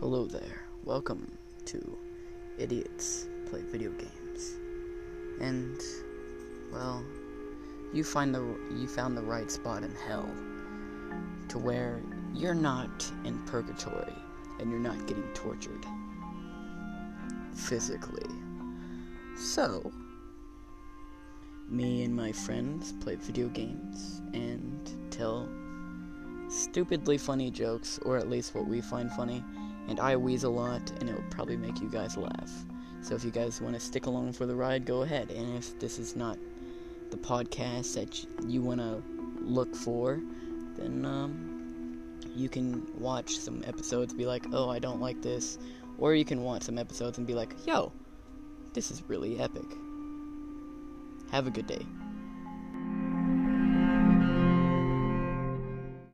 Hello there. Welcome to Idiots Play Video Games. And well, you find the you found the right spot in hell to where you're not in purgatory and you're not getting tortured physically. So, me and my friends play video games and tell stupidly funny jokes, or at least what we find funny, and I wheeze a lot, and it will probably make you guys laugh. So if you guys want to stick along for the ride, go ahead. And if this is not the podcast that you want to look for, then um, you can watch some episodes, be like, oh, I don't like this. Or you can watch some episodes and be like, yo, this is really epic. Have a good day.